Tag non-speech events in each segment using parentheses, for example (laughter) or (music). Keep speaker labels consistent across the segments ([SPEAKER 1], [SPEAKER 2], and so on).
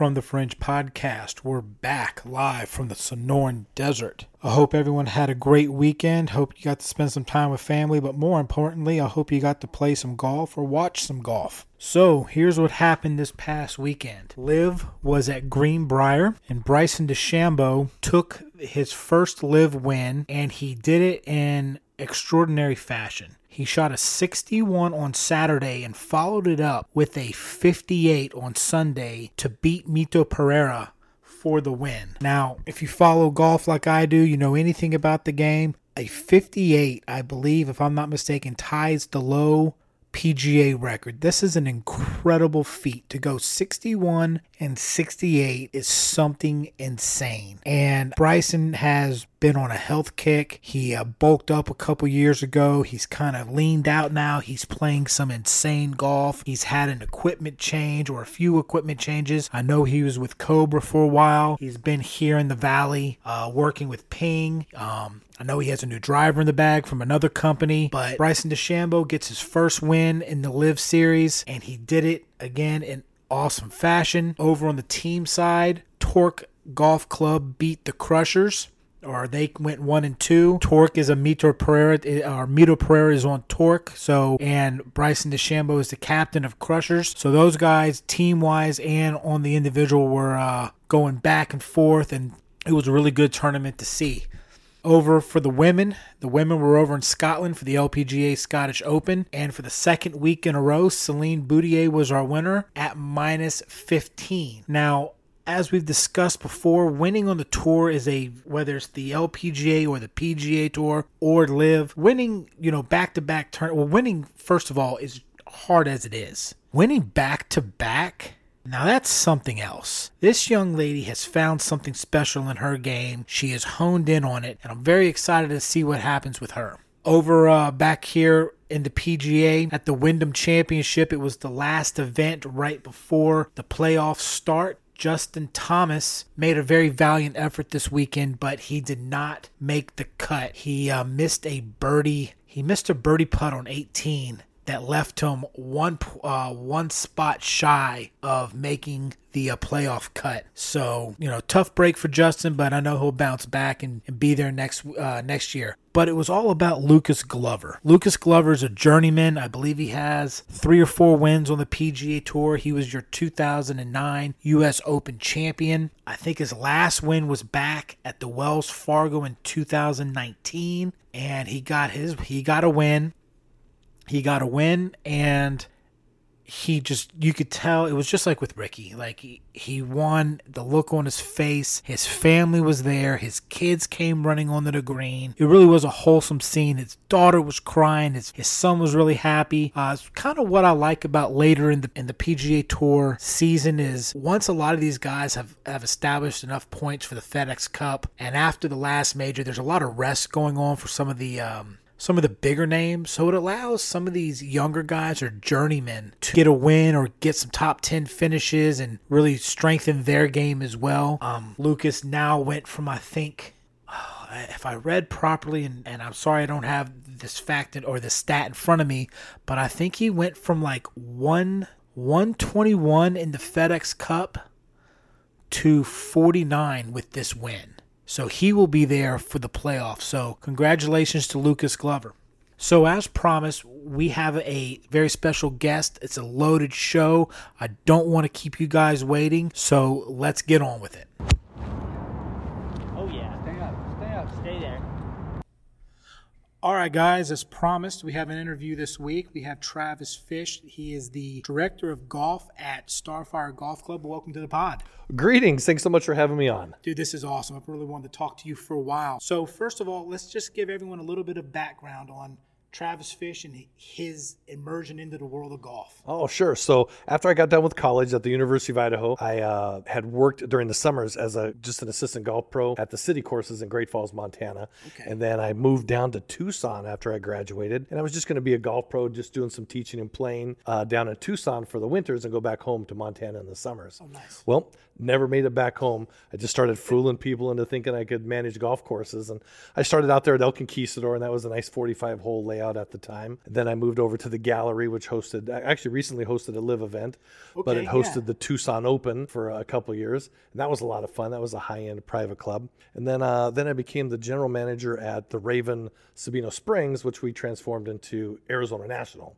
[SPEAKER 1] From the Fringe Podcast, we're back live from the Sonoran Desert. I hope everyone had a great weekend. Hope you got to spend some time with family, but more importantly, I hope you got to play some golf or watch some golf. So, here's what happened this past weekend. Liv was at Greenbrier, and Bryson DeChambeau took his first Liv win, and he did it in extraordinary fashion. He shot a 61 on Saturday and followed it up with a 58 on Sunday to beat Mito Pereira for the win. Now, if you follow golf like I do, you know anything about the game. A 58, I believe, if I'm not mistaken, ties the low PGA record. This is an incredible feat. To go 61 and 68 is something insane. And Bryson has been on a health kick. He uh, bulked up a couple years ago. He's kind of leaned out now. He's playing some insane golf. He's had an equipment change or a few equipment changes. I know he was with Cobra for a while. He's been here in the Valley uh, working with Ping. Um, I know he has a new driver in the bag from another company, but Bryson DeChambeau gets his first win in the LIV Series, and he did it again in awesome fashion. Over on the team side, Torque Golf Club beat the Crushers or they went one and two. Torque is a Mito Pereira, or Mito Pereira is on Torque. So, and Bryson DeChambeau is the captain of Crushers. So those guys, team wise and on the individual, were uh, going back and forth, and it was a really good tournament to see. Over for the women, the women were over in Scotland for the LPGA Scottish Open, and for the second week in a row, Celine Boutier was our winner at minus 15. Now, as we've discussed before, winning on the tour is a whether it's the LPGA or the PGA Tour or LIV, winning, you know, back to back turn. Well, winning first of all is hard as it is. Winning back to back. Now that's something else. This young lady has found something special in her game. She has honed in on it, and I'm very excited to see what happens with her. Over uh, back here in the PGA at the Wyndham Championship, it was the last event right before the playoffs start. Justin Thomas made a very valiant effort this weekend, but he did not make the cut. He uh, missed a birdie. He missed a birdie putt on 18 that left him one uh, one spot shy of making the uh, playoff cut. So you know, tough break for Justin, but I know he'll bounce back and, and be there next uh, next year. But it was all about Lucas Glover. Lucas Glover is a journeyman. I believe he has three or four wins on the PGA Tour. He was your 2009 U.S. Open champion. I think his last win was back at the Wells Fargo in 2019, and he got his he got a win he got a win and he just you could tell it was just like with Rickie. Like he, he won the look on his face his family was there his kids came running onto the green. It really was a wholesome scene. His daughter was crying his, his son was really happy. Uh, it's kind of what I like about later in the in the PGA Tour season is once a lot of these guys have have established enough points for the FedEx Cup and after the last major there's a lot of rest going on for some of the um, some of the bigger names. So it allows some of these younger guys or journeymen to get a win or get some top 10 finishes and really strengthen their game as well. Um, Lucas now went from, I think, (sighs) if I read properly, and, and I'm sorry I don't have this fact or the stat in front of me, but I think he went from like one 121 in the FedEx Cup to 49 with this win. So he will be there for the playoffs. So congratulations to Lucas Glover. So, as promised, we have a very special guest. It's a loaded show. I don't want to keep you guys waiting. So, let's get on with it. All right, guys, as promised, we have an interview this week. We have Travis Fish. He is the director of golf at Starfire Golf Club. Welcome to the pod.
[SPEAKER 2] Greetings. Thanks so much for having me on.
[SPEAKER 1] Dude, this is awesome. I've really wanted to talk to you for a while. So, first of all, let's just give everyone a little bit of background on Travis Fish and his immersion into the world of golf?
[SPEAKER 2] Oh, sure. So after I got done with college at the University of Idaho, I uh, had worked during the summers as a just an assistant golf pro at the city courses in Great Falls, Montana. Okay. And then I moved down to Tucson after I graduated, and I was just going to be a golf pro, just doing some teaching and playing uh, down in Tucson for the winters and go back home to Montana in the summers.
[SPEAKER 1] Oh, nice.
[SPEAKER 2] Well, never made it back home. I just started fooling people into thinking I could manage golf courses, and I started out there at El Conquistador, and that was a nice 45 hole layout layout at the time. Then I moved over to the gallery, which hosted, I actually recently hosted a live event, but it hosted
[SPEAKER 1] yeah.
[SPEAKER 2] the Tucson Open for a couple years, and that was a lot of fun. That was a high-end private club. And then, uh, then I became the general manager at the Raven Sabino Springs, which we transformed into Arizona National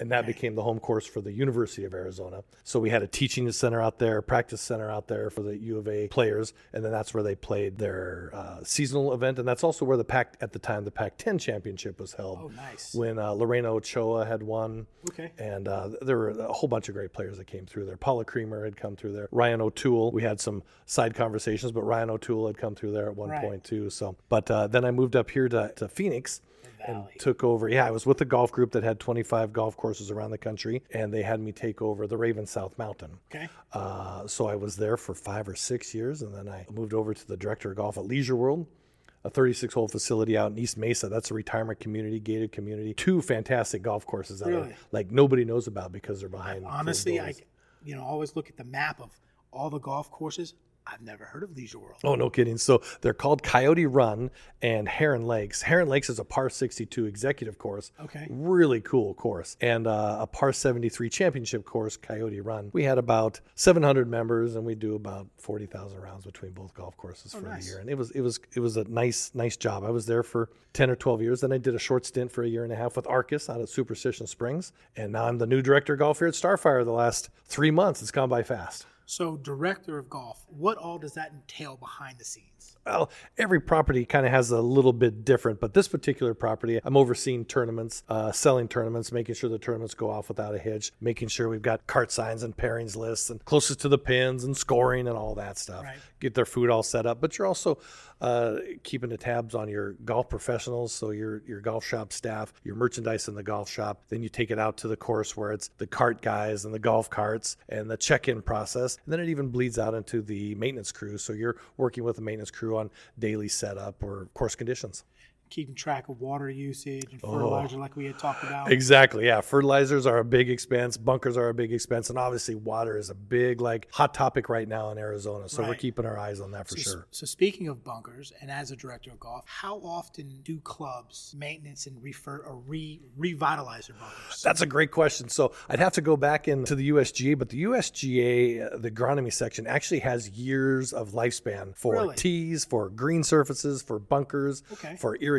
[SPEAKER 2] and that became the home course for the University of Arizona. So we had a teaching center out there, practice center out there for the U of A players, and then that's where they played their uh, seasonal event, and that's also where the Pac at the time the Pac-10 championship was held.
[SPEAKER 1] Oh, nice.
[SPEAKER 2] When uh, Lorena Ochoa had won.
[SPEAKER 1] Okay.
[SPEAKER 2] And uh, there were a whole bunch of great players that came through there. Paula Creamer had come through there. Ryann O'Toole. We had some side conversations, but Ryann O'Toole had come through there at one
[SPEAKER 1] Right.
[SPEAKER 2] point too. So, but uh, then I moved up here to, to Phoenix and took over. Yeah, I was with a golf group that had 25 golf courses around the country, and they had me take over the Raven South Mountain.
[SPEAKER 1] Okay.
[SPEAKER 2] Uh, so I was there for five or six years, and then I moved over to the director of golf at Leisure World, a 36 hole facility out in East Mesa. That's a retirement community, gated community. Two fantastic golf courses that are, like nobody knows about because they're behind.
[SPEAKER 1] Honestly, I, you know, always look at the map of all the golf courses. I've never heard of Leisure World.
[SPEAKER 2] Oh, no kidding. So they're called Coyote Run and Heron Lakes. Heron Lakes is a par 62 executive course.
[SPEAKER 1] Okay.
[SPEAKER 2] Really cool course. And uh, a par 73 championship course, Coyote Run. We had about 700 members and we do about 40,000 rounds between both golf courses for
[SPEAKER 1] Oh, nice.
[SPEAKER 2] the year. And it was it was it was a nice nice job. I was there for 10 or 12 years. Then I did a short stint for a year and a half with Arcis out at Superstition Springs. And now I'm the new director of golf here at Starfire the last 3 months. It's gone by fast.
[SPEAKER 1] So, director of golf, what all does that entail behind the scenes?
[SPEAKER 2] well, every property kind of has a little bit different, but this particular property, I'm overseeing tournaments, uh, selling tournaments, making sure the tournaments go off without a hitch, making sure we've got cart signs and pairings lists and closest to the pins and scoring and all that stuff.
[SPEAKER 1] Right.
[SPEAKER 2] Get their food all set up, but you're also uh, keeping the tabs on your golf professionals, so your your golf shop staff, your merchandise in the golf shop. Then you take it out to the course where it's the cart guys and the golf carts and the check-in process, and then it even bleeds out into the maintenance crew. So you're working with the maintenance crew on daily setup or course conditions.
[SPEAKER 1] Keeping track of water usage and
[SPEAKER 2] Oh.
[SPEAKER 1] fertilizer, like we had talked about.
[SPEAKER 2] Exactly. Yeah. Fertilizers are a big expense. Bunkers are a big expense. And obviously, water is a big, like, hot topic right now in Arizona. So we're keeping our eyes on that for
[SPEAKER 1] So,
[SPEAKER 2] sure.
[SPEAKER 1] so speaking of bunkers, and as a director of golf, how often do clubs maintenance and refer or re revitalize their bunkers?
[SPEAKER 2] That's a great question. So I'd have to go back into the USGA, but the USGA, uh, the agronomy section, actually has years of lifespan for
[SPEAKER 1] Really?
[SPEAKER 2] tees, for green surfaces, for bunkers,
[SPEAKER 1] Okay.
[SPEAKER 2] for irrigation.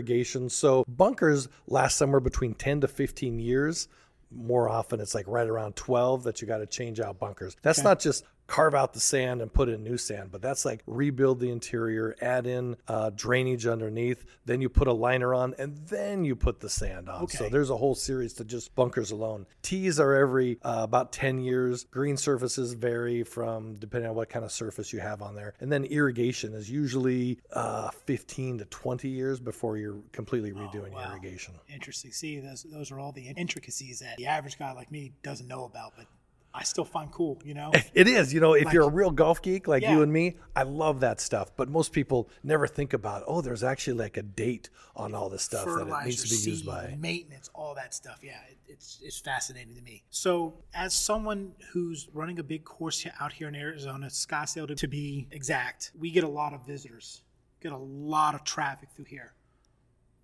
[SPEAKER 2] So bunkers last somewhere between 10 to 15 years. More often, it's like right around 12 that you got to change out bunkers. That's not just carve out the sand and put in new sand, but that's like rebuild the interior, add in uh, drainage underneath, then you put a liner on, and then you put the sand on. So there's a whole series to just bunkers alone. Tees are every uh, about 10 years. Green surfaces vary from depending on what kind of surface you have on there. And then irrigation is usually uh, 15 to 20 years before you're completely redoing
[SPEAKER 1] wow.
[SPEAKER 2] irrigation.
[SPEAKER 1] Interesting. See, those, those are all the intricacies that the average guy like me doesn't know about, but I still find cool, you know?
[SPEAKER 2] It is, you know, if you're a real golf geek like
[SPEAKER 1] Yeah.
[SPEAKER 2] you and me, I love that stuff. But most people never think about, oh, there's actually like a date on all this stuff that it needs to be used by.
[SPEAKER 1] maintenance, all that stuff. Yeah, it, it's it's fascinating to me. So, as someone who's running a big course out here in Arizona, Scottsdale to, to be exact, we get a lot of visitors, get a lot of traffic through here.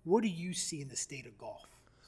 [SPEAKER 1] What do you see in the state of golf,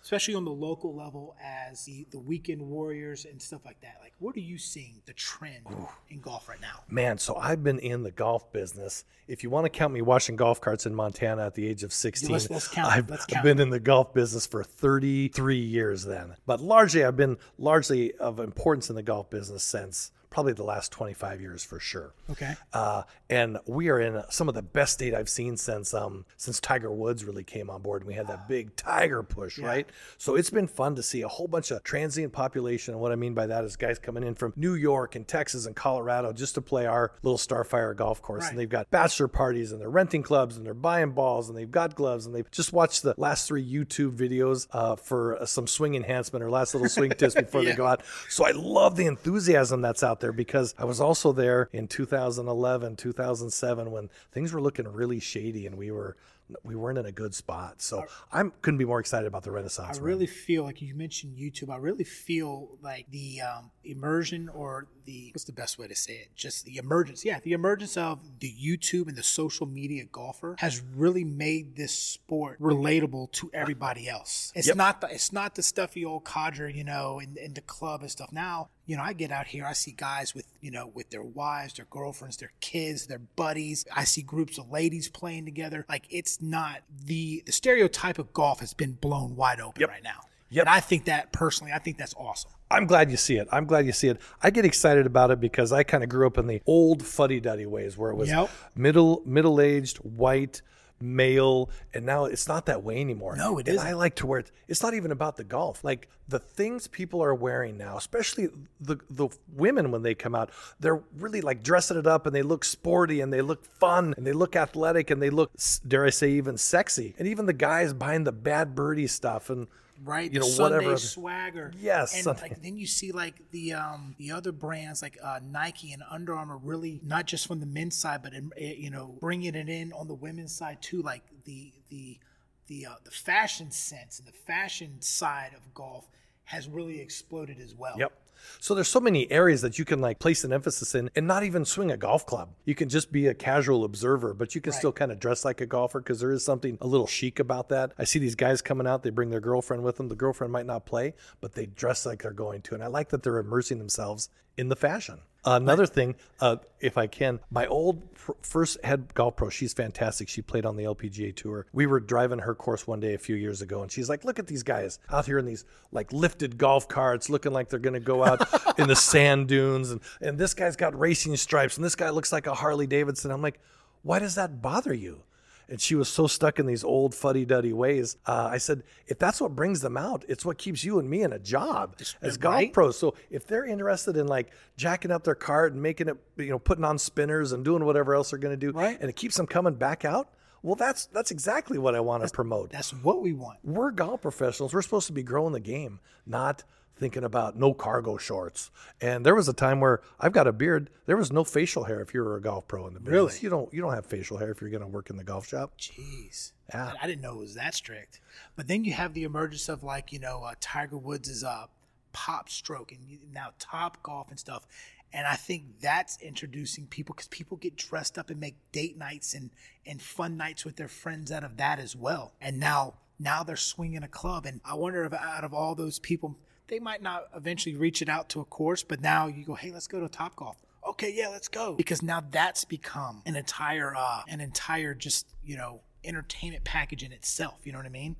[SPEAKER 1] especially on the local level, as the, the weekend warriors and stuff like that? Like, what are you seeing the trend in golf right now?
[SPEAKER 2] Man, so I've been in the golf business. If you want to count me washing golf carts in Montana at the age of 16,
[SPEAKER 1] let's- let's count.
[SPEAKER 2] I've
[SPEAKER 1] Let's count
[SPEAKER 2] been in the golf business for 33 years then. But largely, I've been largely of importance in the golf business since probably the last 25 years for sure.
[SPEAKER 1] Okay.
[SPEAKER 2] Uh, and we are in some of the best state I've seen since um, since Tiger Woods really came on board. And we had that big Tiger push, right? So it's been fun to see a whole bunch of transient population. And what I mean by that is guys coming in from New York and Texas and Colorado just to play our little Starfire golf course.
[SPEAKER 1] Right.
[SPEAKER 2] And they've got bachelor parties and they're renting clubs and they're buying balls and they've got gloves and they've just watched the last three YouTube videos uh, for uh, some swing enhancement or last little swing tips (laughs) before they go out. So I love the enthusiasm that's out there because I was also there in 2011, 2007 when things were looking really shady and we were we weren't in a good spot. So I'm couldn't be more excited about the Renaissance.
[SPEAKER 1] I
[SPEAKER 2] run.
[SPEAKER 1] really feel like you mentioned YouTube. I really feel like the um, immersion or the what's the best way to say it? Just the emergence. Yeah, the emergence of the YouTube and the social media golfer has really made this sport relatable to everybody else. It's
[SPEAKER 2] Yep.
[SPEAKER 1] not the it's not the stuffy old codger, you know, in, in the club and stuff. Now, you know, I get out here, I see guys with, you know, with their wives, their girlfriends, their kids, their buddies. I see groups of ladies playing together. Like it's not the the stereotype of golf has been blown wide open
[SPEAKER 2] Yep.
[SPEAKER 1] right now.
[SPEAKER 2] Yep.
[SPEAKER 1] And I think that personally, I think that's awesome.
[SPEAKER 2] I'm glad you see it. I'm glad you see it. I get excited about it because I kind of grew up in the old fuddy-duddy ways where it was
[SPEAKER 1] Yep.
[SPEAKER 2] middle middle-aged white male and now it's not that way anymore.
[SPEAKER 1] No, it is.
[SPEAKER 2] I like to wear it. It's not even about the golf. Like the things people are wearing now, especially the the women when they come out, they're really like dressing it up and they look sporty and they look fun and they look athletic and they look dare I say even sexy. And even the guys buying the bad birdie stuff and
[SPEAKER 1] right?
[SPEAKER 2] you
[SPEAKER 1] the
[SPEAKER 2] know,
[SPEAKER 1] Sunday
[SPEAKER 2] whatever
[SPEAKER 1] swagger.
[SPEAKER 2] Yes,
[SPEAKER 1] and
[SPEAKER 2] Sunday.
[SPEAKER 1] like then you see like the um the other brands like uh, Nike and Under Armour really not just from the men's side, but in, eh, you know bringing it in on the women's side too. Like the the the uh, the fashion sense and the fashion side of golf has really exploded as well.
[SPEAKER 2] Yep. So there's so many areas that you can like place an emphasis in and not even swing a golf club. You can just be a casual observer, but you can still kind of dress like a golfer because there is something a little chic about that. I see these guys coming out, they bring their girlfriend with them. The girlfriend might not play, but they dress like they're going to. And I like that they're immersing themselves in the fashion. Another thing, uh, if I can, my old pr- first head golf pro, she's fantastic. She played on the LPGA tour. We were driving her course one day a few years ago, and she's like, "Look at these guys out here in these like lifted golf carts, looking like they're going to go out (laughs) in the sand dunes, and and this guy's got racing stripes, and this guy looks like a Harley Davidson." I'm like, "Why does that bother you?" And she was so stuck in these old fuddy duddy ways. Uh, I said, if that's what brings them out, it's what keeps you and me in a job as golf
[SPEAKER 1] right.
[SPEAKER 2] pros. So if they're interested in like jacking up their cart and making it, you know, putting on spinners and doing whatever else they're going to do,
[SPEAKER 1] Right.
[SPEAKER 2] and it keeps them coming back out, well, that's that's exactly what I want to promote.
[SPEAKER 1] That's what we want.
[SPEAKER 2] We're golf professionals. We're supposed to be growing the game, not thinking about no cargo shorts. And there was a time where I've got a beard. There was no facial hair if you were a golf pro in the business.
[SPEAKER 1] Really?
[SPEAKER 2] You don't you don't have facial hair if you're going to work in the golf shop.
[SPEAKER 1] Jeez.
[SPEAKER 2] Yeah.
[SPEAKER 1] I, didn't know it was that strict. But then you have the emergence of like, you know, uh, Tiger Woods is uh, pop stroke and now top golf and stuff. And I think that's introducing people because people get dressed up and make date nights and, and fun nights with their friends out of that as well. And now now they're swinging a club. And I wonder if out of all those people, they might not eventually reach it out to a course, but now you go, hey, let's go to Top Golf. Okay, yeah, let's go. Because now that's become an entire uh an entire just, you know, entertainment package in itself. You know what I mean?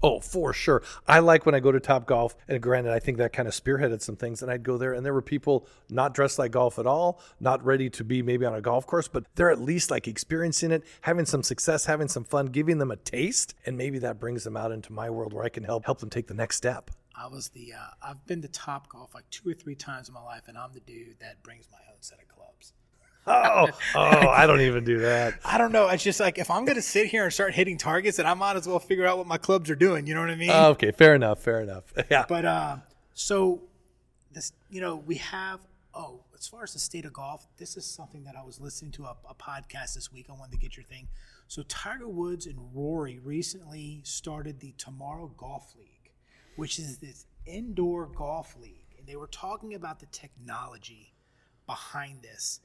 [SPEAKER 2] Oh, for sure. I like when I go to Top Golf, and granted, I think that kind of spearheaded some things. And I'd go there, and there were people not dressed like golf at all, not ready to be maybe on a golf course, but they're at least like experiencing it, having some success, having some fun, giving them a taste, and maybe that brings them out into my world where I can help help them take the next step.
[SPEAKER 1] I was the uh, I've been to Top Golf like two or three times in my life, and I'm the dude that brings my own set of clubs.
[SPEAKER 2] Oh, oh, I don't even do that. (laughs)
[SPEAKER 1] I don't know. It's just like if I'm gonna sit here and start hitting targets, then I might as well figure out what my clubs are doing. You know what I mean?
[SPEAKER 2] Okay, fair enough, fair enough. (laughs) Yeah.
[SPEAKER 1] But uh, so this, you know, we have. Oh, as far as the state of golf, this is something that I was listening to a, a podcast this week. I wanted to get your thing. So Tiger Woods and Rory recently started the Tomorrow Golf League, which is this indoor golf league, and they were talking about the technology behind this,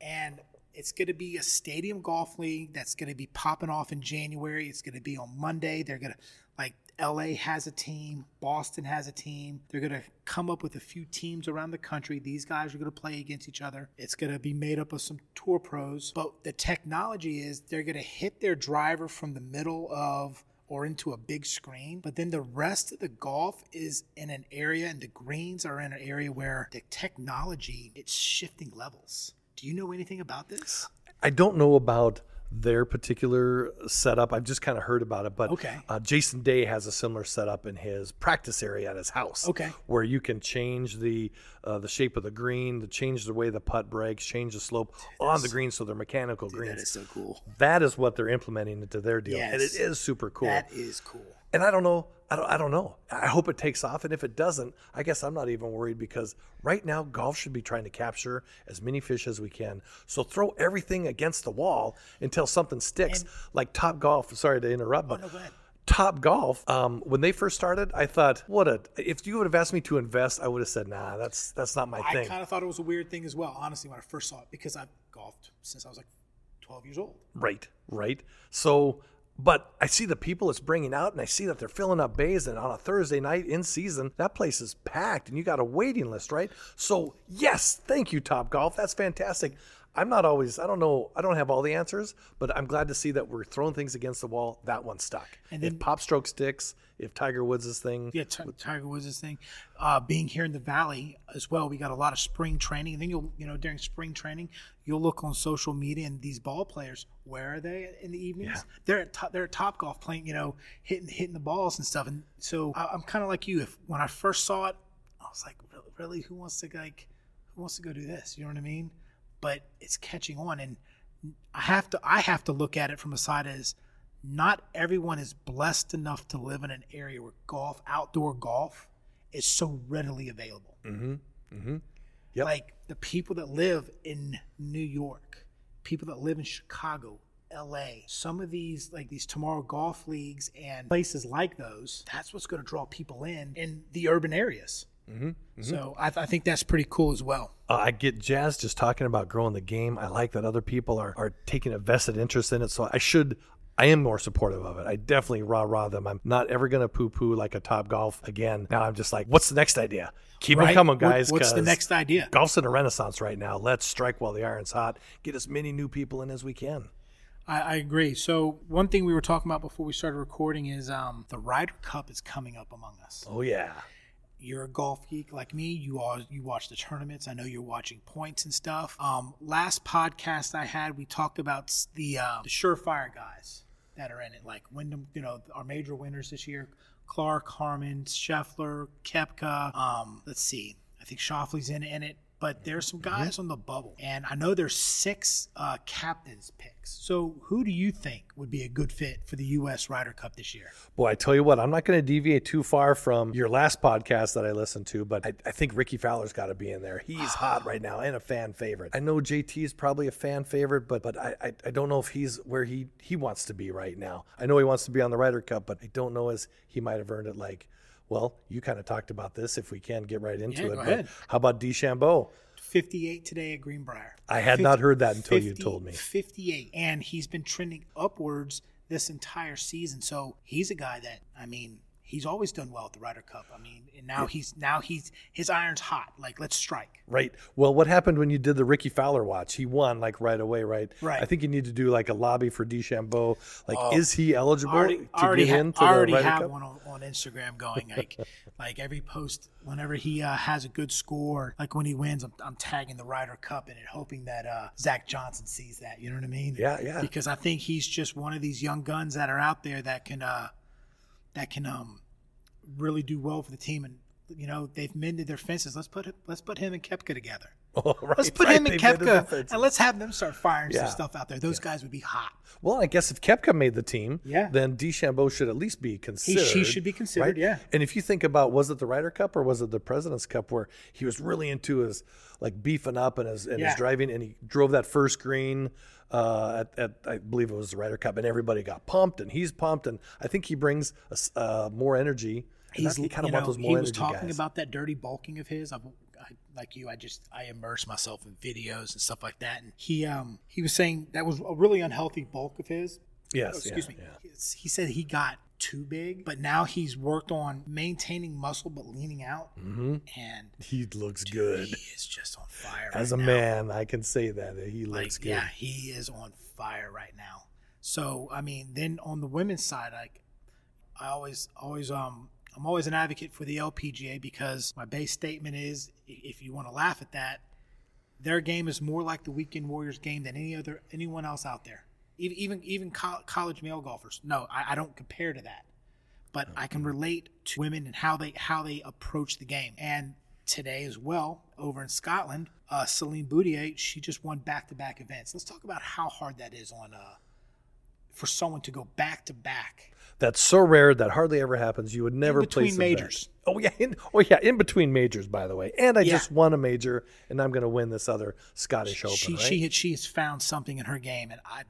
[SPEAKER 1] and it's going to be a stadium golf league that's going to be popping off in January. It's going to be on Monday. They're going to like LA has a team, Boston has a team. They're going to come up with a few teams around the country. These guys are going to play against each other. It's going to be made up of some tour pros. But the technology is they're going to hit their driver from the middle of or into a big screen. But then the rest of the golf is in an area and the greens are in an area where the technology it's shifting levels. Do you know anything about this?
[SPEAKER 2] I don't know about their particular setup. I've just kind of heard about it, but
[SPEAKER 1] Okay.
[SPEAKER 2] uh, Jason Day has a similar setup in his practice area at his house.
[SPEAKER 1] Okay.
[SPEAKER 2] where you can change the uh, the shape of the green, to change the way the putt breaks, change the slope on the green, so they're mechanical greens.
[SPEAKER 1] That is so cool.
[SPEAKER 2] That is what they're implementing into their deal, and it is super cool.
[SPEAKER 1] That is cool.
[SPEAKER 2] And I don't know. I don't, I don't know. I hope it takes off. And if it doesn't, I guess I'm not even worried because right now golf should be trying to capture as many fish as we can. So throw everything against the wall until something sticks. like Top Golf. Sorry to interrupt, but
[SPEAKER 1] go ahead.
[SPEAKER 2] Top Golf, um, when they first started, I thought, what a if you would have asked me to invest, I would have said, nah, that's that's not my
[SPEAKER 1] I
[SPEAKER 2] thing.
[SPEAKER 1] I kind of thought it was a weird thing as well, honestly, when I first saw it, because I've golfed since I was like 12 years old.
[SPEAKER 2] Right, right. So, but I see the people it's bringing out, and I see that they're filling up bays, and on a Thursday night in season, that place is packed, and you got a waiting list, right? So, yes, thank you, Top Golf. That's fantastic. I'm not always, I don't know, I don't have all the answers, but I'm glad to see that we're throwing things against the wall. That one stuck.
[SPEAKER 1] And
[SPEAKER 2] if Pop Stroke sticks, if Tiger Woods' thing,
[SPEAKER 1] Yeah, Ti- Tiger Woods' thing. Uh, being here in the Valley as well, we got a lot of spring training. And then you'll, you know, during spring training, you'll look on social media and these ball players, where are they in the evenings? They're at top, they're at Top Golf playing, you know, hitting hitting the balls and stuff. And so I, I'm kind of like you. If when I first saw it, I was like, really, really, who wants to like, who wants to go do this? You know what I mean? But it's catching on, and I have to I have to look at it from a side as not everyone is blessed enough to live in an area where golf, outdoor golf, is so readily available.
[SPEAKER 2] mm-hmm, mm-hmm. Yep.
[SPEAKER 1] Like the people that live in New York, people that live in Chicago, LA, some of these like these tomorrow golf leagues and places like those, that's what's going to draw people in in the urban areas.
[SPEAKER 2] Mm-hmm.
[SPEAKER 1] So I, I think that's pretty cool as well.
[SPEAKER 2] Uh, I get jazzed just talking about growing the game. I like that other people are, are taking a vested interest in it. So I should, I am more supportive of it. I definitely rah rah them. I'm not ever going to poo poo like a top golf again. Now I'm just like, what's the next idea? Keep
[SPEAKER 1] Right?
[SPEAKER 2] them coming,
[SPEAKER 1] What-
[SPEAKER 2] guys.
[SPEAKER 1] what's the next idea?
[SPEAKER 2] Golf's in a renaissance right now. Let's strike while the iron's hot. Get as many new people in as we can.
[SPEAKER 1] I, I agree. So one thing we were talking about before we started recording is um, the Ryder Cup is coming up among us.
[SPEAKER 2] Oh, yeah.
[SPEAKER 1] You're a golf geek like me. You all you watch the tournaments. I know you're watching points and stuff. Um, last podcast I had, we talked about the uh, the surefire guys that are in it, like Wyndham. You know, our major winners this year: Clark, Harman, Scheffler, Koepka. Um, let's see. I think Schauffele's in in it. But there's some guys on the bubble, and I know there's six uh, captains picks. So, who do you think would be a good fit for the U.S. Ryder Cup this year?
[SPEAKER 2] Boy, I tell you what, I'm not going to deviate too far from your last podcast that I listened to, but I, I think Rickie Fowler's got to be in there. He's hot right now and a fan favorite. I know JT is probably a fan favorite, but but I, I, I don't know if he's where he, he wants to be right now. I know he wants to be on the Ryder Cup, but I don't know as he might have earned it like. Well, you kind of talked about this. If we can get right into
[SPEAKER 1] Yeah,
[SPEAKER 2] it,
[SPEAKER 1] go
[SPEAKER 2] but
[SPEAKER 1] ahead.
[SPEAKER 2] how about DeChambeau?
[SPEAKER 1] 58 today at Greenbrier.
[SPEAKER 2] I had not heard that until you told me.
[SPEAKER 1] 58. And he's been trending upwards this entire season. So he's a guy that, I mean, he's always done well at the Ryder Cup. I mean, and now he's, now he's, his iron's hot. Like, let's strike.
[SPEAKER 2] Right. Well, what happened when you did the Rickie Fowler watch? He won like right away, right?
[SPEAKER 1] Right.
[SPEAKER 2] I think you need to do like a lobby for DeChambeau. Like, is he eligible
[SPEAKER 1] already,
[SPEAKER 2] to
[SPEAKER 1] already,
[SPEAKER 2] get
[SPEAKER 1] ha-
[SPEAKER 2] into the
[SPEAKER 1] already
[SPEAKER 2] Ryder
[SPEAKER 1] have
[SPEAKER 2] Cup?
[SPEAKER 1] one on, on Instagram going. Like, (laughs) like every post, whenever he uh, has a good score, like when he wins, I'm, I'm tagging the Ryder Cup in it, hoping that uh, Zach Johnson sees that. You know what I mean?
[SPEAKER 2] Yeah, yeah.
[SPEAKER 1] Because I think he's just one of these young guns that are out there that can, uh, that can um, really do well for the team. And you know they've mended their fences. Let's put let's put him and Koepka together.
[SPEAKER 2] Oh, (laughs) right,
[SPEAKER 1] Let's put
[SPEAKER 2] right.
[SPEAKER 1] him and
[SPEAKER 2] They made a Koepka,
[SPEAKER 1] and let's have them start firing
[SPEAKER 2] Yeah.
[SPEAKER 1] some stuff out there. Those guys would be hot.
[SPEAKER 2] Well, I guess if Koepka made the team,
[SPEAKER 1] Yeah.
[SPEAKER 2] then DeChambeau should at least be considered.
[SPEAKER 1] He should be considered,
[SPEAKER 2] right?
[SPEAKER 1] yeah.
[SPEAKER 2] And if you think about, was it the Ryder Cup or was it the President's Cup where he was really into his like beefing up and his and
[SPEAKER 1] Yeah.
[SPEAKER 2] his driving, and he drove that first green uh, at, at I believe it was the Ryder Cup, and everybody got pumped, and he's pumped, and I think he brings a uh, more energy.
[SPEAKER 1] He's
[SPEAKER 2] you kind of want
[SPEAKER 1] know,
[SPEAKER 2] those more
[SPEAKER 1] he was talking
[SPEAKER 2] guys.
[SPEAKER 1] about that dirty bulking of his. I've, I, like you, I just I immerse myself in videos and stuff like that. And he um he was saying that was a really unhealthy bulk of his.
[SPEAKER 2] yes,
[SPEAKER 1] Oh, excuse
[SPEAKER 2] yeah,
[SPEAKER 1] me.
[SPEAKER 2] yeah.
[SPEAKER 1] He- He said he got too big, but now he's worked on maintaining muscle but leaning out,
[SPEAKER 2] Mm-hmm.
[SPEAKER 1] and
[SPEAKER 2] He looks good.
[SPEAKER 1] he is just on fire.
[SPEAKER 2] As a
[SPEAKER 1] now.
[SPEAKER 2] man, I can say that he
[SPEAKER 1] like
[SPEAKER 2] looks good.
[SPEAKER 1] yeah, he is on fire right now. So I mean, then on the women's side, like I always always um I'm always an advocate for the LPGA because my base statement is if you want to laugh at that, their game is more like the weekend warriors game than any other anyone else out there. Even even college male golfers. No, I, I don't compare to that. But I can relate to women and how they how they approach the game. And today as well, over in Scotland, uh, Celine Boutier, she just won back to back events. Let's talk about how hard that is on uh for someone to go back to back.
[SPEAKER 2] That's so rare that hardly ever happens. You would never
[SPEAKER 1] between
[SPEAKER 2] place
[SPEAKER 1] majors.
[SPEAKER 2] Oh yeah, in, oh yeah, in between majors, by the way. And I
[SPEAKER 1] Yeah.
[SPEAKER 2] just won a major, and I'm going to win this other Scottish Open.
[SPEAKER 1] she
[SPEAKER 2] right?
[SPEAKER 1] she she has found something in her game and I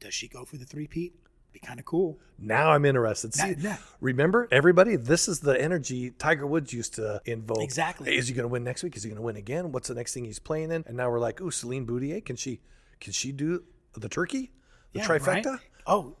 [SPEAKER 1] does she go for the three peat? be kind of cool.
[SPEAKER 2] Now I'm interested. See,
[SPEAKER 1] That- that-
[SPEAKER 2] remember everybody, this is the energy Tiger Woods used to invoke.
[SPEAKER 1] Exactly.
[SPEAKER 2] Hey, is he going to win next week? Is he going to win again? What's the next thing he's playing in? And now we're like, ooh, Celine Boutier, can she, can she do the turkey, the
[SPEAKER 1] Yeah,
[SPEAKER 2] trifecta?
[SPEAKER 1] right? Oh,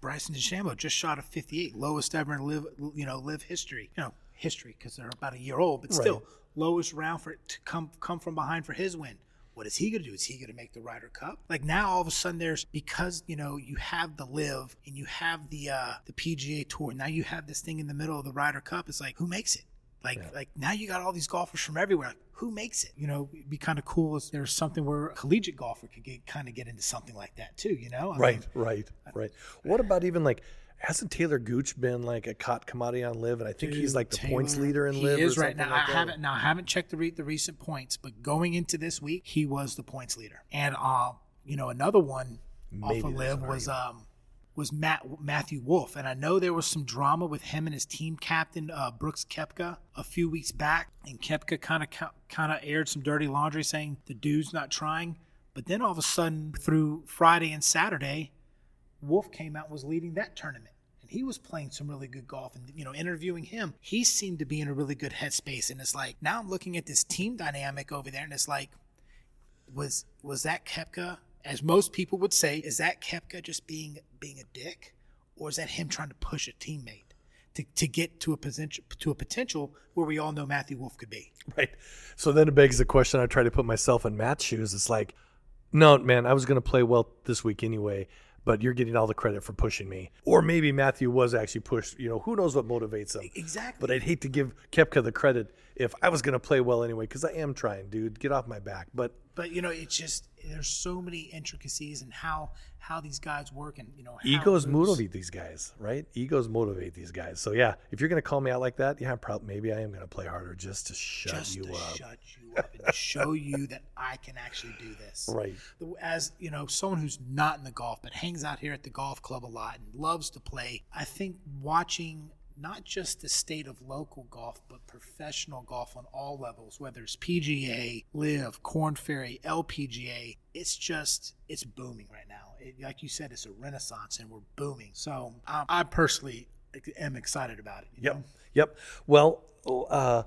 [SPEAKER 1] Bryson DeChambeau just shot a 58, lowest ever in LIV, you know, LIV history. You know, history because they're about a year old, but still lowest round for it to come come from behind for his win. What is he going to do? Is he going to make the Ryder Cup? Like now, all of a sudden, there's because you know you have the LIV and you have the uh the PGA Tour. Now you have this thing in the middle of the Ryder Cup. It's like who makes it? Like like now you got all these golfers from everywhere. Who makes it? You know, it'd be kind of cool if there's something where a collegiate golfer could get kind of get into something like that too. You know, I
[SPEAKER 2] Right,
[SPEAKER 1] mean,
[SPEAKER 2] right, right. What about even like, hasn't Taylor Gooch been like a caught commodity on LIV? And I think he's like the points leader in
[SPEAKER 1] he
[SPEAKER 2] LIV. or
[SPEAKER 1] is right now.
[SPEAKER 2] like
[SPEAKER 1] I
[SPEAKER 2] that.
[SPEAKER 1] haven't now. I haven't checked the re- the recent points, but going into this week, he was the points leader. And um, you know, another one off
[SPEAKER 2] Maybe
[SPEAKER 1] of
[SPEAKER 2] LIV
[SPEAKER 1] was um was Matt Matthew Wolff, and I know there was some drama with him and his team captain uh, Brooks Koepka a few weeks back, and Koepka kind of kind of aired some dirty laundry, saying the dude's not trying. But then all of a sudden, through Friday and Saturday, Wolff came out and was leading that tournament. And he was playing some really good golf. And, you know, interviewing him, he seemed to be in a really good headspace. And it's like, now I'm looking at this team dynamic over there, and it's like, was was that Koepka, as most people would say, is that Koepka just being being a dick? Or is that him trying to push a teammate to, to get to a potential to a potential where we all know Matthew Wolff could be?
[SPEAKER 2] Right. So then it begs the question I try to put myself in Matt's shoes. It's like, no, man, I was going to play well this week anyway, but you're getting all the credit for pushing me. Or maybe Matthew was actually pushed. You know, who knows what motivates him?
[SPEAKER 1] Exactly.
[SPEAKER 2] But I'd hate to give Koepka the credit if I was going to play well anyway, because I am trying, dude. Get off my back. But
[SPEAKER 1] but you know, it's just there's so many intricacies and how how these guys work and you know how
[SPEAKER 2] egos motivate these guys, right? Egos motivate these guys. So yeah, if you're going to call me out like that, yeah, probably maybe I am going to play harder just to shut
[SPEAKER 1] just
[SPEAKER 2] you
[SPEAKER 1] to
[SPEAKER 2] up.
[SPEAKER 1] shut you up and show you that I can actually do this. (laughs)
[SPEAKER 2] Right.
[SPEAKER 1] As you know, someone who's not in the golf but hangs out here at the golf club a lot and loves to play, I think watching not just the state of local golf, but professional golf on all levels, whether it's PGA, LIV, Korn Ferry, LPGA, it's just it's booming right now. It, like you said, it's a renaissance and we're booming. So um, I personally am excited about it.
[SPEAKER 2] Yep.
[SPEAKER 1] know?
[SPEAKER 2] Yep. Well, uh,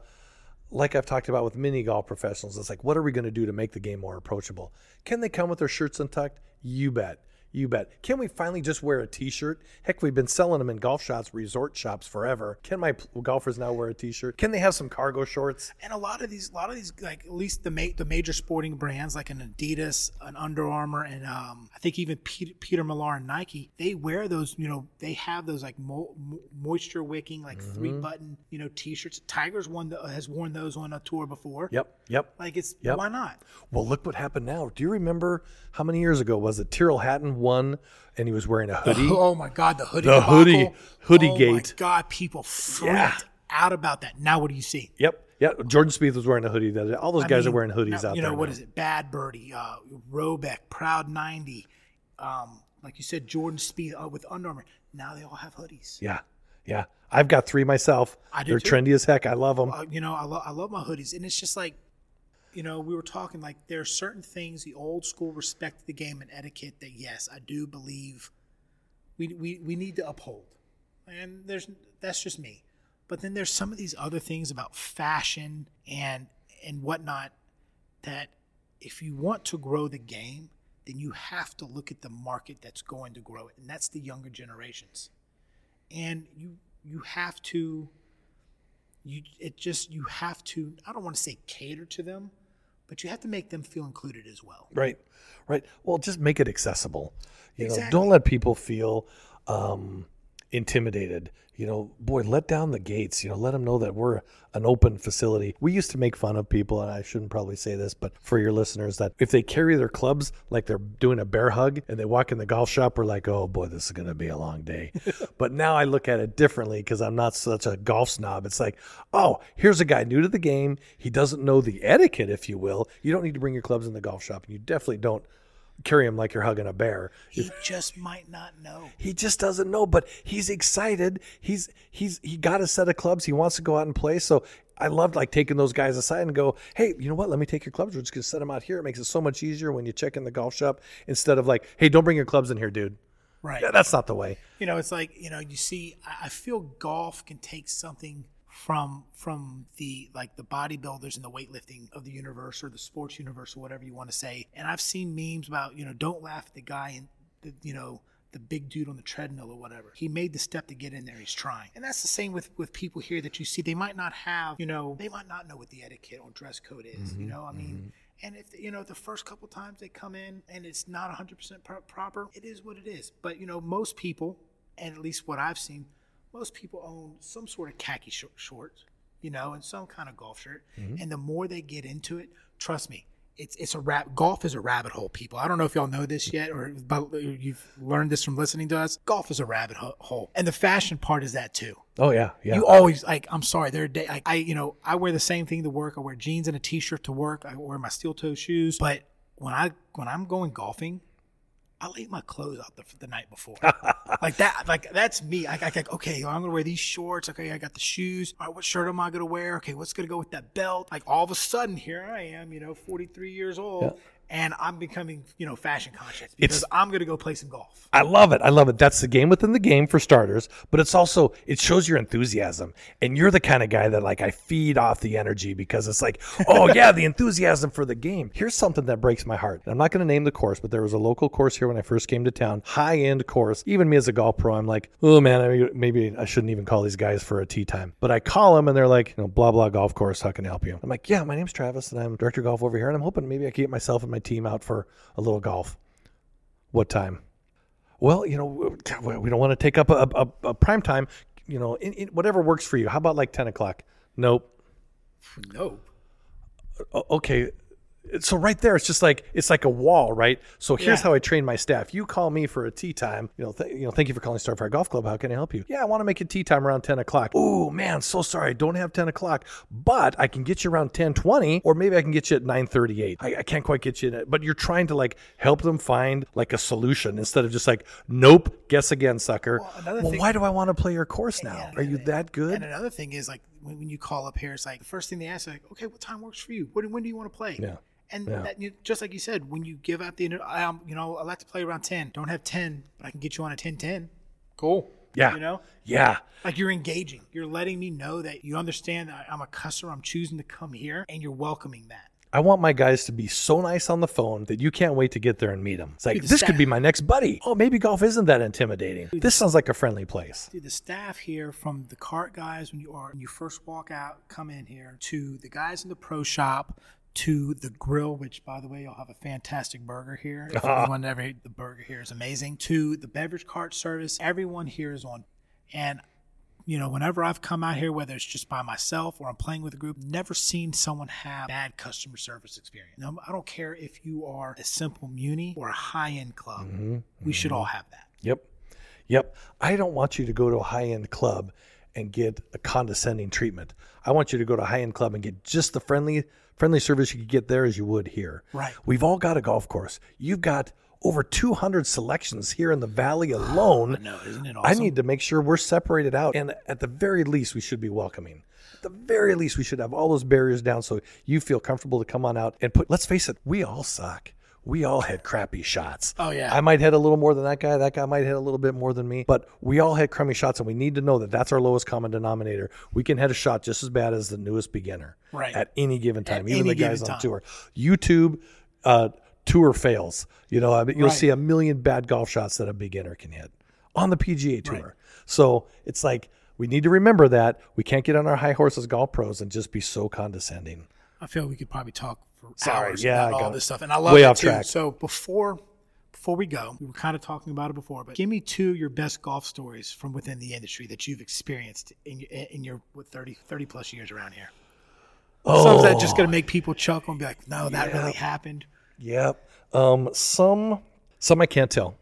[SPEAKER 2] like I've talked about with many golf professionals, it's like, what are we going to do to make the game more approachable? Can they come with their shirts untucked? You bet. You bet. Can we finally just wear a T-shirt? Heck, we've been selling them in golf shops, resort shops forever. Can my golfers now wear a T-shirt? Can they have some cargo shorts?
[SPEAKER 1] and a lot of these, a lot of these, like at least the ma- the major sporting brands like an Adidas, an Under Armour, and um, I think even Peter, Peter Millar and Nike, they wear those. You know, they have those like mo- mo- moisture wicking, like three button, you know, T-shirts. Tiger's one that has worn those on a tour before.
[SPEAKER 2] Yep. Yep.
[SPEAKER 1] Like it's
[SPEAKER 2] Yep.
[SPEAKER 1] why not?
[SPEAKER 2] Well, look what happened now. Do you remember how many years ago was it? Tyrrell Hatton won, and he was wearing a hoodie. (laughs)
[SPEAKER 1] Oh my God, the hoodie,
[SPEAKER 2] The
[SPEAKER 1] debacle.
[SPEAKER 2] hoodie- hoodie
[SPEAKER 1] oh
[SPEAKER 2] gate.
[SPEAKER 1] my God, people freaked
[SPEAKER 2] Yeah.
[SPEAKER 1] out about that. Now what do you see?
[SPEAKER 2] Yep. Yep. Jordan Spieth was wearing a hoodie. That all those
[SPEAKER 1] I
[SPEAKER 2] guys are wearing hoodies
[SPEAKER 1] now,
[SPEAKER 2] out
[SPEAKER 1] you
[SPEAKER 2] there.
[SPEAKER 1] You know what
[SPEAKER 2] now.
[SPEAKER 1] is it? Bad Birdie, uh, Rhoback, Proud ninety, um, like you said, Jordan Spieth uh, with Under Armour. Now they all have hoodies.
[SPEAKER 2] Yeah. Yeah. I've got three myself.
[SPEAKER 1] I do
[SPEAKER 2] They're
[SPEAKER 1] too.
[SPEAKER 2] trendy as heck. I love them.
[SPEAKER 1] Uh, you know, I love I love my hoodies, and it's just like, you know, we were talking like there are certain things the old school respect of the game and etiquette that yes, I do believe we we we need to uphold, and there's that's just me. But then there's some of these other things about fashion and and whatnot that if you want to grow the game, then you have to look at the market that's going to grow it, and that's the younger generations. And you you have to you it just you have to I don't want to say cater to them, but you have to make them feel included as well.
[SPEAKER 2] Right. Right. Well, just make it accessible. You know,
[SPEAKER 1] Exactly.
[SPEAKER 2] don't let people feel um, intimidated. You know, boy, let down the gates. You know, let them know that we're an open facility. We used to make fun of people, and I shouldn't probably say this, but for your listeners, that if they carry their clubs like they're doing a bear hug and they walk in the golf shop, we're like, oh boy, this is going to be a long day. (laughs) but now I look at it differently because I'm not such a golf snob. It's like, oh, here's a guy new to the game. He doesn't know the etiquette, if you will. You don't need to bring your clubs in the golf shop, and you definitely don't carry him like you're hugging a bear.
[SPEAKER 1] He just might not know.
[SPEAKER 2] He just doesn't know, but he's excited. He's he's he got a set of clubs. He wants to go out and play. So I loved like taking those guys aside and go, hey, you know what? Let me take your clubs. We're just gonna set them out here. It makes it so much easier when you check in the golf shop instead of like, hey, don't bring your clubs in here, dude.
[SPEAKER 1] Right.
[SPEAKER 2] Yeah, that's not the way.
[SPEAKER 1] You know, it's like you know, you see. I I feel golf can take something from from the like the bodybuilders and the weightlifting of the universe or the sports universe or whatever you want to say. And I've seen memes about you know, don't laugh at the guy and the you know the big dude on the treadmill or whatever. He made the step to get in there. He's trying. And that's the same with with people here that you see. They might not have, you know, they might not know what the etiquette or dress code is. You mm-hmm. know, I mean, mm-hmm. and if you know the first couple times they come in and it's not 100% pro- proper, it is what it is. But you know, most people, and at least what I've seen, most people own some sort of khaki sh- shorts, you know, and some kind of golf shirt. Mm-hmm. And the more they get into it, trust me, it's it's a rap. Golf is a rabbit hole, people. I don't know if y'all know this yet, or but you've learned this from listening to us. Golf is a rabbit hole, and the fashion part is that too.
[SPEAKER 2] Oh yeah, yeah.
[SPEAKER 1] You always like. I'm sorry. There are day like I, you know, I wear the same thing to work. I wear jeans and a t-shirt to work. I wear my steel toe shoes. But when I when I'm going golfing, I lay my clothes out the, the night before. (laughs) like that. Like that's me. I, I like okay. I'm gonna wear these shorts. Okay, I got the shoes. All right, what shirt am I gonna wear? Okay, what's gonna go with that belt? Like all of a sudden, here I am. You know, 43 years old. And I'm becoming, you know, fashion conscious because I'm going to go play some golf.
[SPEAKER 2] I love it. I love it. That's the game within the game for starters, but it's also it shows your enthusiasm. And you're the kind of guy that like I feed off the energy because it's like, oh yeah, the enthusiasm for the game. Here's something that breaks my heart. I'm not going to name the course, but there was a local course here when I first came to town, high end course. Even me as a golf pro, I'm like, oh man, I- maybe I shouldn't even call these guys for a tee time. But I call them and they're like, you know, blah blah golf course. How can I help you? I'm like, yeah, my name's Travis and I'm director of golf over here, and I'm hoping maybe I can get myself and my team out for a little golf. What time? Well, you know, we don't want to take up a, a, a prime time. You know, in, in, whatever works for you. How about like ten o'clock? Nope. Nope. Okay. So right there, it's just like it's like a wall, right? So here's
[SPEAKER 1] Yeah.
[SPEAKER 2] how I train my staff. You call me for a tee time. You know, th- you know. Thank you for calling Starfire Golf Club. How can I help you? Yeah, I want to make a tee time around ten o'clock. Oh man, so sorry, I don't have ten o'clock, but I can get you around ten twenty, or maybe I can get you at nine thirty eight. I, I can't quite get you, in it but you're trying to like help them find like a solution instead of just like, nope, guess again, sucker. Well,
[SPEAKER 1] another thing-
[SPEAKER 2] why do I want to play your course now? Are you that good?
[SPEAKER 1] And another thing is like when, when you call up here, it's like the first thing they ask, is like, okay, what time works for you? When, when do you want to play?
[SPEAKER 2] Yeah.
[SPEAKER 1] And that, you, just like you said, when you give out the, um, you know, I like to play around ten. Don't have ten, but I can get you on a 10-10. Cool.
[SPEAKER 2] yeah,
[SPEAKER 1] You know,
[SPEAKER 2] yeah.
[SPEAKER 1] like you're engaging. You're letting me know that you understand that I'm a customer. I'm choosing to come here, and you're welcoming that.
[SPEAKER 2] I want my guys to be so nice on the phone that you can't wait to get there and meet them. It's like,
[SPEAKER 1] the
[SPEAKER 2] this could be my next buddy. Oh, maybe golf isn't that intimidating. This sounds like a friendly place.
[SPEAKER 1] Dude, the staff here, from the cart guys when you are when you first walk out, come in here, to the guys in the pro shop, to the grill, which by the way, you'll have a fantastic burger here. (laughs) If anyone ever the burger here is amazing. To the beverage cart service, everyone here is on. And you know, whenever I've come out here, whether it's just by myself or I'm playing with a group, never seen someone have bad customer service experience. Now, I don't care if you are a simple muni or a high end club. Mm-hmm. We should mm-hmm. all have that.
[SPEAKER 2] Yep. Yep. I don't want you to go to a high end club and get a condescending treatment. I want you to go to high end club and get just the friendly friendly service you could get there as you would here.
[SPEAKER 1] Right.
[SPEAKER 2] We've all got a golf course. You've got over 200 selections here in the valley alone. (sighs)
[SPEAKER 1] No, isn't it awesome?
[SPEAKER 2] I need to make sure we're separated out. And at the very least, we should be welcoming. At the very least, we should have all those barriers down so you feel comfortable to come on out and put, let's face it, we all suck. We all had crappy shots.
[SPEAKER 1] Oh, yeah.
[SPEAKER 2] I might hit a little more than that guy. That guy might hit a little bit more than me. But we all had crummy shots, and we need to know that that's our lowest common denominator. We can hit a shot just as bad as the newest beginner
[SPEAKER 1] Right.
[SPEAKER 2] at any given time,
[SPEAKER 1] At
[SPEAKER 2] even the guys on
[SPEAKER 1] time.
[SPEAKER 2] tour. YouTube uh, tour fails. You know, I mean, you'll
[SPEAKER 1] Right.
[SPEAKER 2] see a million bad golf shots that a beginner can hit on the PGA tour. So it's like we need to remember that we can't get on our high horses golf pros and just be so condescending.
[SPEAKER 1] I feel we could probably talk for
[SPEAKER 2] Sorry,
[SPEAKER 1] hours
[SPEAKER 2] yeah,
[SPEAKER 1] about
[SPEAKER 2] I
[SPEAKER 1] all this stuff, and I love
[SPEAKER 2] way
[SPEAKER 1] it too.
[SPEAKER 2] track.
[SPEAKER 1] So before before we go, we were kind of talking about it before, but give me two of your best golf stories from within the industry that you've experienced in your, in your what 30, 30 plus years around here.
[SPEAKER 2] Oh,
[SPEAKER 1] Some that just going to make people chuckle and be like, "No, that really happened."
[SPEAKER 2] Yep. Um, some some I can't tell.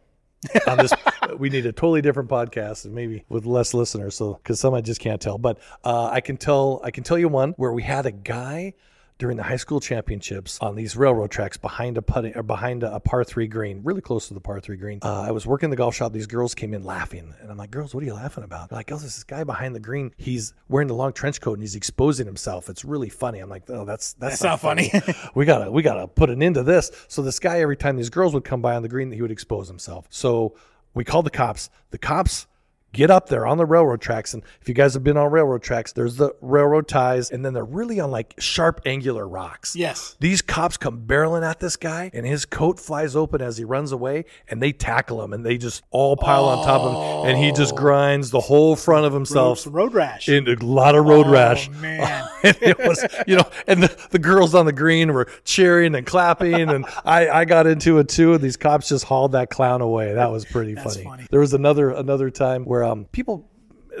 [SPEAKER 2] On this, (laughs) we need a totally different podcast, and maybe with less listeners. So, because some I just can't tell, but uh, I can tell. I can tell you one where we had a guy during the high school championships on these railroad tracks behind a putting or behind a, a par three green, really close to the par three green. Uh, I was working the golf shop. These girls came in laughing, and I'm like, "Girls, what are you laughing about?" They're like, "Oh, there's this guy behind the green. He's wearing the long trench coat and he's exposing himself. It's really funny." I'm like, "Oh, that's that's,
[SPEAKER 1] That's not funny." (laughs)
[SPEAKER 2] we gotta we gotta put an end to this. So this guy, every time these girls would come by on the green, he would expose himself. So We called the cops. The cops get up there on the railroad tracks. And if you guys have been on railroad tracks, there's the railroad ties, and then they're really on like sharp, angular rocks.
[SPEAKER 1] Yes.
[SPEAKER 2] These cops come barreling at this guy, and his coat flies open as he runs away, and they tackle him, and they just all pile on top of him, and he just oh. grinds the whole front of himself
[SPEAKER 1] Road, road rash.
[SPEAKER 2] in a lot of road
[SPEAKER 1] oh,
[SPEAKER 2] rash.
[SPEAKER 1] man. (laughs)
[SPEAKER 2] and it was, you know, and the, the girls on the green were cheering and clapping, and I, I got into it too. And these cops just hauled that clown away. That was pretty
[SPEAKER 1] That's
[SPEAKER 2] funny.
[SPEAKER 1] funny.
[SPEAKER 2] There was another another time where um people.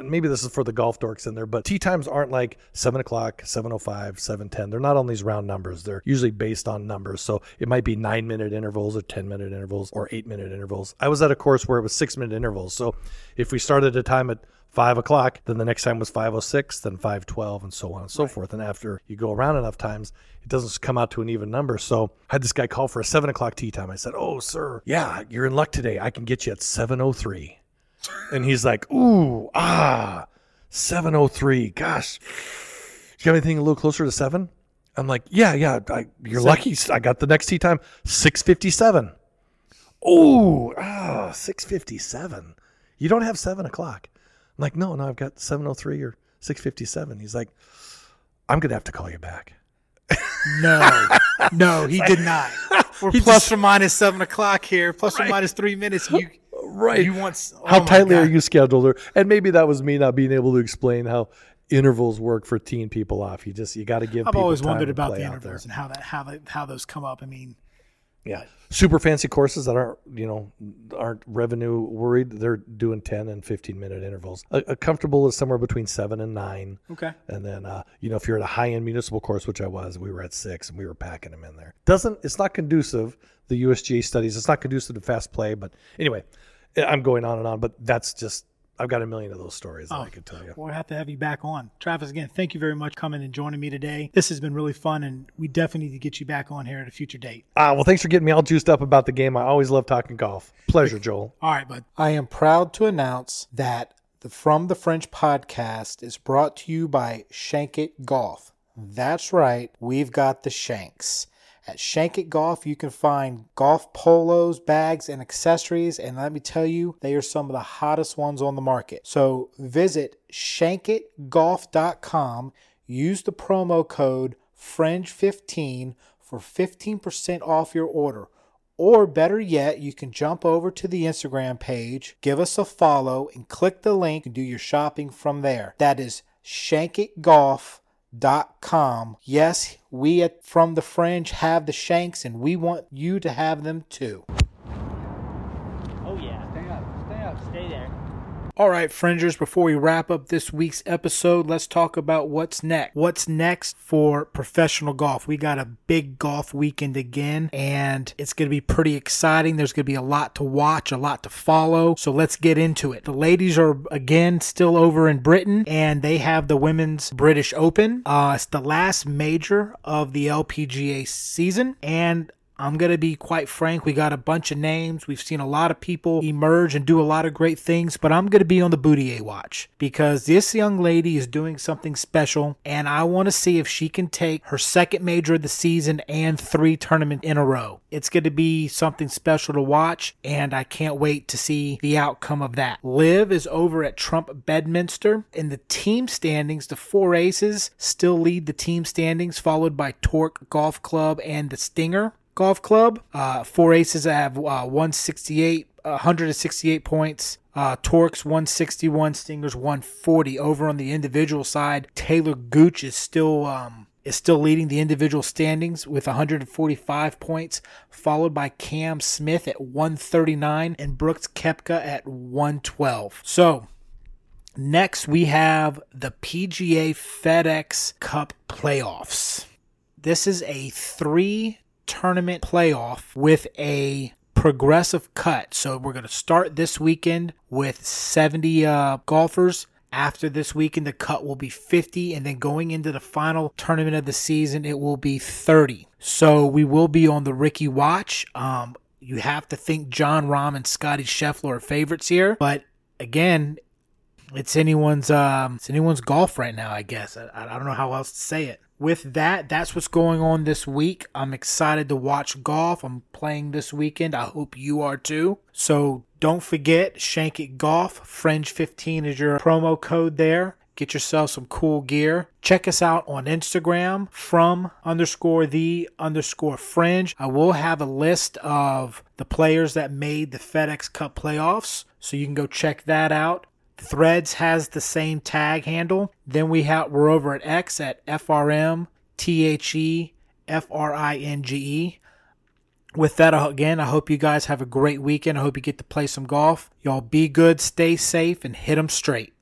[SPEAKER 2] Maybe this is for the golf dorks in there, but tee times aren't like seven o'clock, seven o five, seven ten. They're not on these round numbers. They're usually based on numbers. So it might be nine minute intervals or ten minute intervals or eight minute intervals. I was at a course where it was six minute intervals. So if we started a time at five o'clock, then the next time was five oh six, then five twelve, and so on and so forth. And after you go around enough times, it doesn't come out to an even number. So I had this guy call for a seven o'clock tee time. I said, "Oh, sir, yeah, you're in luck today. I can get you at seven oh three. And he's like, "Ooh, ah, seven oh three. Gosh, Do you got anything a little closer to seven? I'm like, "Yeah, yeah. I, you're lucky. I got the next tee time, six fifty seven. Oh, ah, 657. You don't have seven o'clock. I'm like, no, no, I've got 703 or 657. He's like, I'm going to have to call you back.
[SPEAKER 1] No, (laughs) no, he did not. We're plus
[SPEAKER 2] just-
[SPEAKER 1] or minus seven o'clock here, plus or minus three minutes. You,
[SPEAKER 2] Right.
[SPEAKER 1] you want oh
[SPEAKER 2] how tightly are you scheduled? Or, and maybe that was me not being able to explain how intervals work for teeing people off. You just, you got to give
[SPEAKER 1] I've
[SPEAKER 2] people
[SPEAKER 1] always wondered about the intervals and how that how that how those come up. I mean,
[SPEAKER 2] Yeah. Super fancy courses that aren't, you know, aren't revenue worried. They're doing 10 and 15 minute intervals. A, a comfortable is somewhere between seven and nine.
[SPEAKER 1] okay,
[SPEAKER 2] And then, uh, you know, if you're at a high end municipal course, which I was, we were at six and we were packing them in there. Doesn't, it's not conducive, the USGA studies, it's not conducive to fast play. But anyway, I'm going on and on, but that's just, I've got a million of those stories that I could tell you.
[SPEAKER 1] we'll have to have you back on, Travis. Again, thank you very much for coming and joining me today. This has been really fun, and we definitely need to get you back on here at a future date.
[SPEAKER 2] Ah, well, thanks for getting me all juiced up about the game. I always love talking golf. Pleasure, Joel.
[SPEAKER 1] All right, bud. I am proud to announce that the From the Fringe podcast is brought to you by Shank It Golf. That's right, we've got the Shanks. At Shank It Golf, you can find golf polos, bags, and accessories, and let me tell you, they are some of the hottest ones on the market. So visit shankitgolf.com, use the promo code FRINGE15 for 15% off your order. Or better yet, you can jump over to the Instagram page, give us a follow, and click the link and do your shopping from there. That is shankitgolf.com. Yes, we at From the Fringe have the shanks, and we want you to have them too.
[SPEAKER 3] Oh yeah. Stay up. Stay up. Stay there.
[SPEAKER 1] All right, Fringers, before we wrap up this week's episode, let's talk about what's next. What's next for professional golf? We got a big golf weekend again, and it's going to be pretty exciting. There's going to be a lot to watch, a lot to follow. So let's get into it. The ladies are again still over in Britain, and they have the Women's British Open. Uh, it's the last major of the LPGA season, and I'm going to be quite frank. We got a bunch of names. We've seen a lot of people emerge and do a lot of great things, but I'm going to be on the Boutier watch because this young lady is doing something special, and I want to see if she can take her second major of the season and three tournaments in a row. It's going to be something special to watch, and I can't wait to see the outcome of that. LIV is over at Trump Bedminster. In the team standings, the four aces still lead the team standings, followed by Torque Golf Club and the Stinger. Golf Club. Uh, four aces have uh, 168, 168 points. Uh, Torques 161, Stingers 140. Over on the individual side, Taylor Gooch is still um, is still leading the individual standings with 145 points, followed by Cam Smith at 139 and Brooks Koepka at 112. So next we have the PGA FedEx Cup playoffs. This is a three tournament playoff with a progressive cut. So we're going to start this weekend with 70 uh, golfers. After this weekend, the cut will be 50, and then going into the final tournament of the season, it will be 30. So we will be on the Rickie watch. Um, you have to think Jon Rahm and Scotty Scheffler are favorites here, but again, it's anyone's um, it's anyone's golf right now. I guess I, I don't know how else to say it. With that, that's what's going on this week. I'm excited to watch golf. I'm playing this weekend. I hope you are too. So don't forget, Shank It Golf, Fringe 15 is your promo code there. Get yourself some cool gear. Check us out on Instagram from underscore the underscore fringe. I will have a list of the players that made the FedEx Cup playoffs, so you can go check that out. Threads has the same tag handle. Then we have we're over at X at FRM T H E F R I N G E. With that, again, I hope you guys have a great weekend. I hope you get to play some golf. Y'all be good, stay safe, and hit them straight.